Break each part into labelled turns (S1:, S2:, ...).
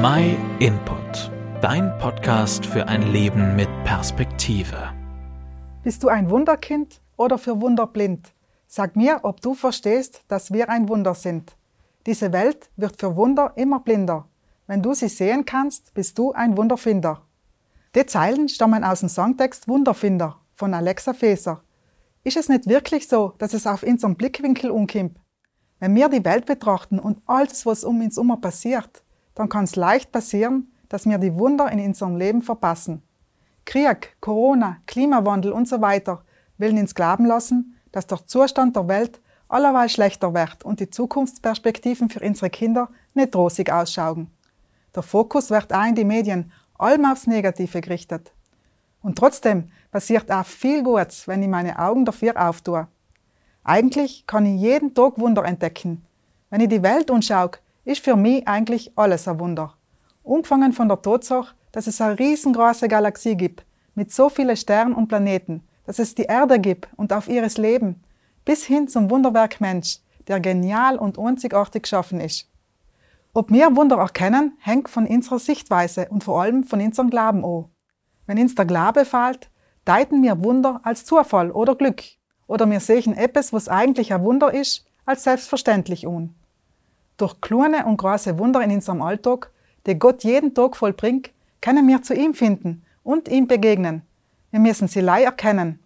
S1: My Input, dein Podcast für ein Leben mit Perspektive.
S2: Bist du ein Wunderkind oder für Wunder blind? Sag mir, ob du verstehst, dass wir ein Wunder sind. Diese Welt wird für Wunder immer blinder. Wenn du sie sehen kannst, bist du ein Wunderfinder. Die Zeilen stammen aus dem Songtext Wunderfinder von Alexa Feser. Ist es nicht wirklich so, dass es auf unserem Blickwinkel umkimmt? Wenn wir die Welt betrachten und alles, was um uns herum passiert, dann kann es leicht passieren, dass wir die Wunder in unserem Leben verpassen. Krieg, Corona, Klimawandel und so weiter will uns glauben lassen, dass der Zustand der Welt allerweil schlechter wird und die Zukunftsperspektiven für unsere Kinder nicht rosig ausschauen. Der Fokus wird auch in die Medien allem aufs Negative gerichtet. Und trotzdem passiert auch viel Gutes, wenn ich meine Augen dafür auftue. Eigentlich kann ich jeden Tag Wunder entdecken. Wenn ich die Welt anschaue, ist für mich eigentlich alles ein Wunder. Umgefangen von der Tatsache, dass es eine riesengroße Galaxie gibt, mit so vielen Sternen und Planeten, dass es die Erde gibt und auf ihres Leben, bis hin zum Wunderwerk Mensch, der genial und einzigartig geschaffen ist. Ob wir Wunder erkennen, hängt von unserer Sichtweise und vor allem von unserem Glauben an. Wenn uns der Glaube fällt, deuten wir Wunder als Zufall oder Glück. Oder wir sehen etwas, was eigentlich ein Wunder ist, als selbstverständlich an. Durch kleine und große Wunder in unserem Alltag, die Gott jeden Tag vollbringt, können wir zu ihm finden und ihm begegnen. Wir müssen sie lei erkennen.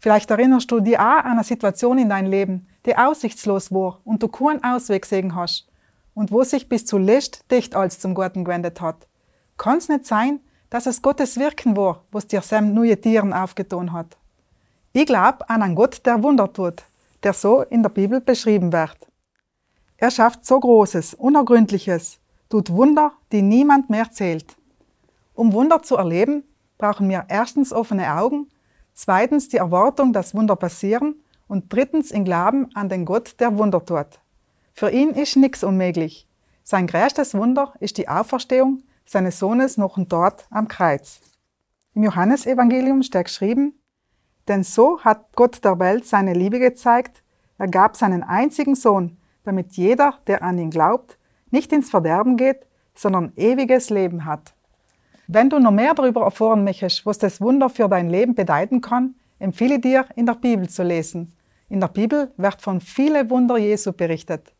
S2: Vielleicht erinnerst du dich auch an eine Situation in deinem Leben, die aussichtslos war und du keinen Ausweg sehen hast und wo sich bis zuletzt dicht als zum Garten gewendet hat. Kann es nicht sein, dass es Gottes Wirken war, was dir Sam neue Tieren aufgetan hat? Ich glaube an einen Gott, der Wunder tut, der so in der Bibel beschrieben wird. Er schafft so Großes, Unergründliches, tut Wunder, die niemand mehr zählt. Um Wunder zu erleben, brauchen wir erstens offene Augen, zweitens die Erwartung, dass Wunder passieren und drittens in Glauben an den Gott, der Wunder tut. Für ihn ist nichts unmöglich. Sein größtes Wunder ist die Auferstehung seines Sohnes noch und dort am Kreuz. Im Johannesevangelium steht geschrieben, denn so hat Gott der Welt seine Liebe gezeigt, er gab seinen einzigen Sohn, damit jeder, der an ihn glaubt, nicht ins Verderben geht, sondern ewiges Leben hat. Wenn du noch mehr darüber erfahren möchtest, was das Wunder für dein Leben bedeuten kann, empfehle dir, in der Bibel zu lesen. In der Bibel wird von vielen Wunder Jesu berichtet.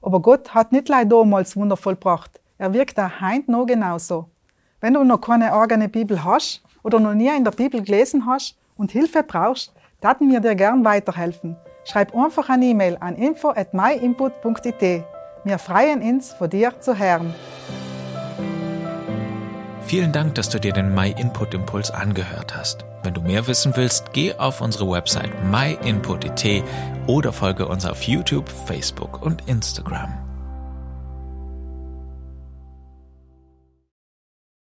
S2: Aber Gott hat nicht leider damals Wunder vollbracht. Er wirkt auch heute noch genauso. Wenn du noch keine eigene Bibel hast oder noch nie in der Bibel gelesen hast und Hilfe brauchst, taten wir dir gern weiterhelfen. Schreib einfach eine E-Mail an info at myinput.it. Wir freuen uns, von dir zu hören.
S1: Vielen Dank, dass du dir den My Input Impuls angehört hast. Wenn du mehr wissen willst, geh auf unsere Website myinput.it oder folge uns auf YouTube, Facebook und Instagram.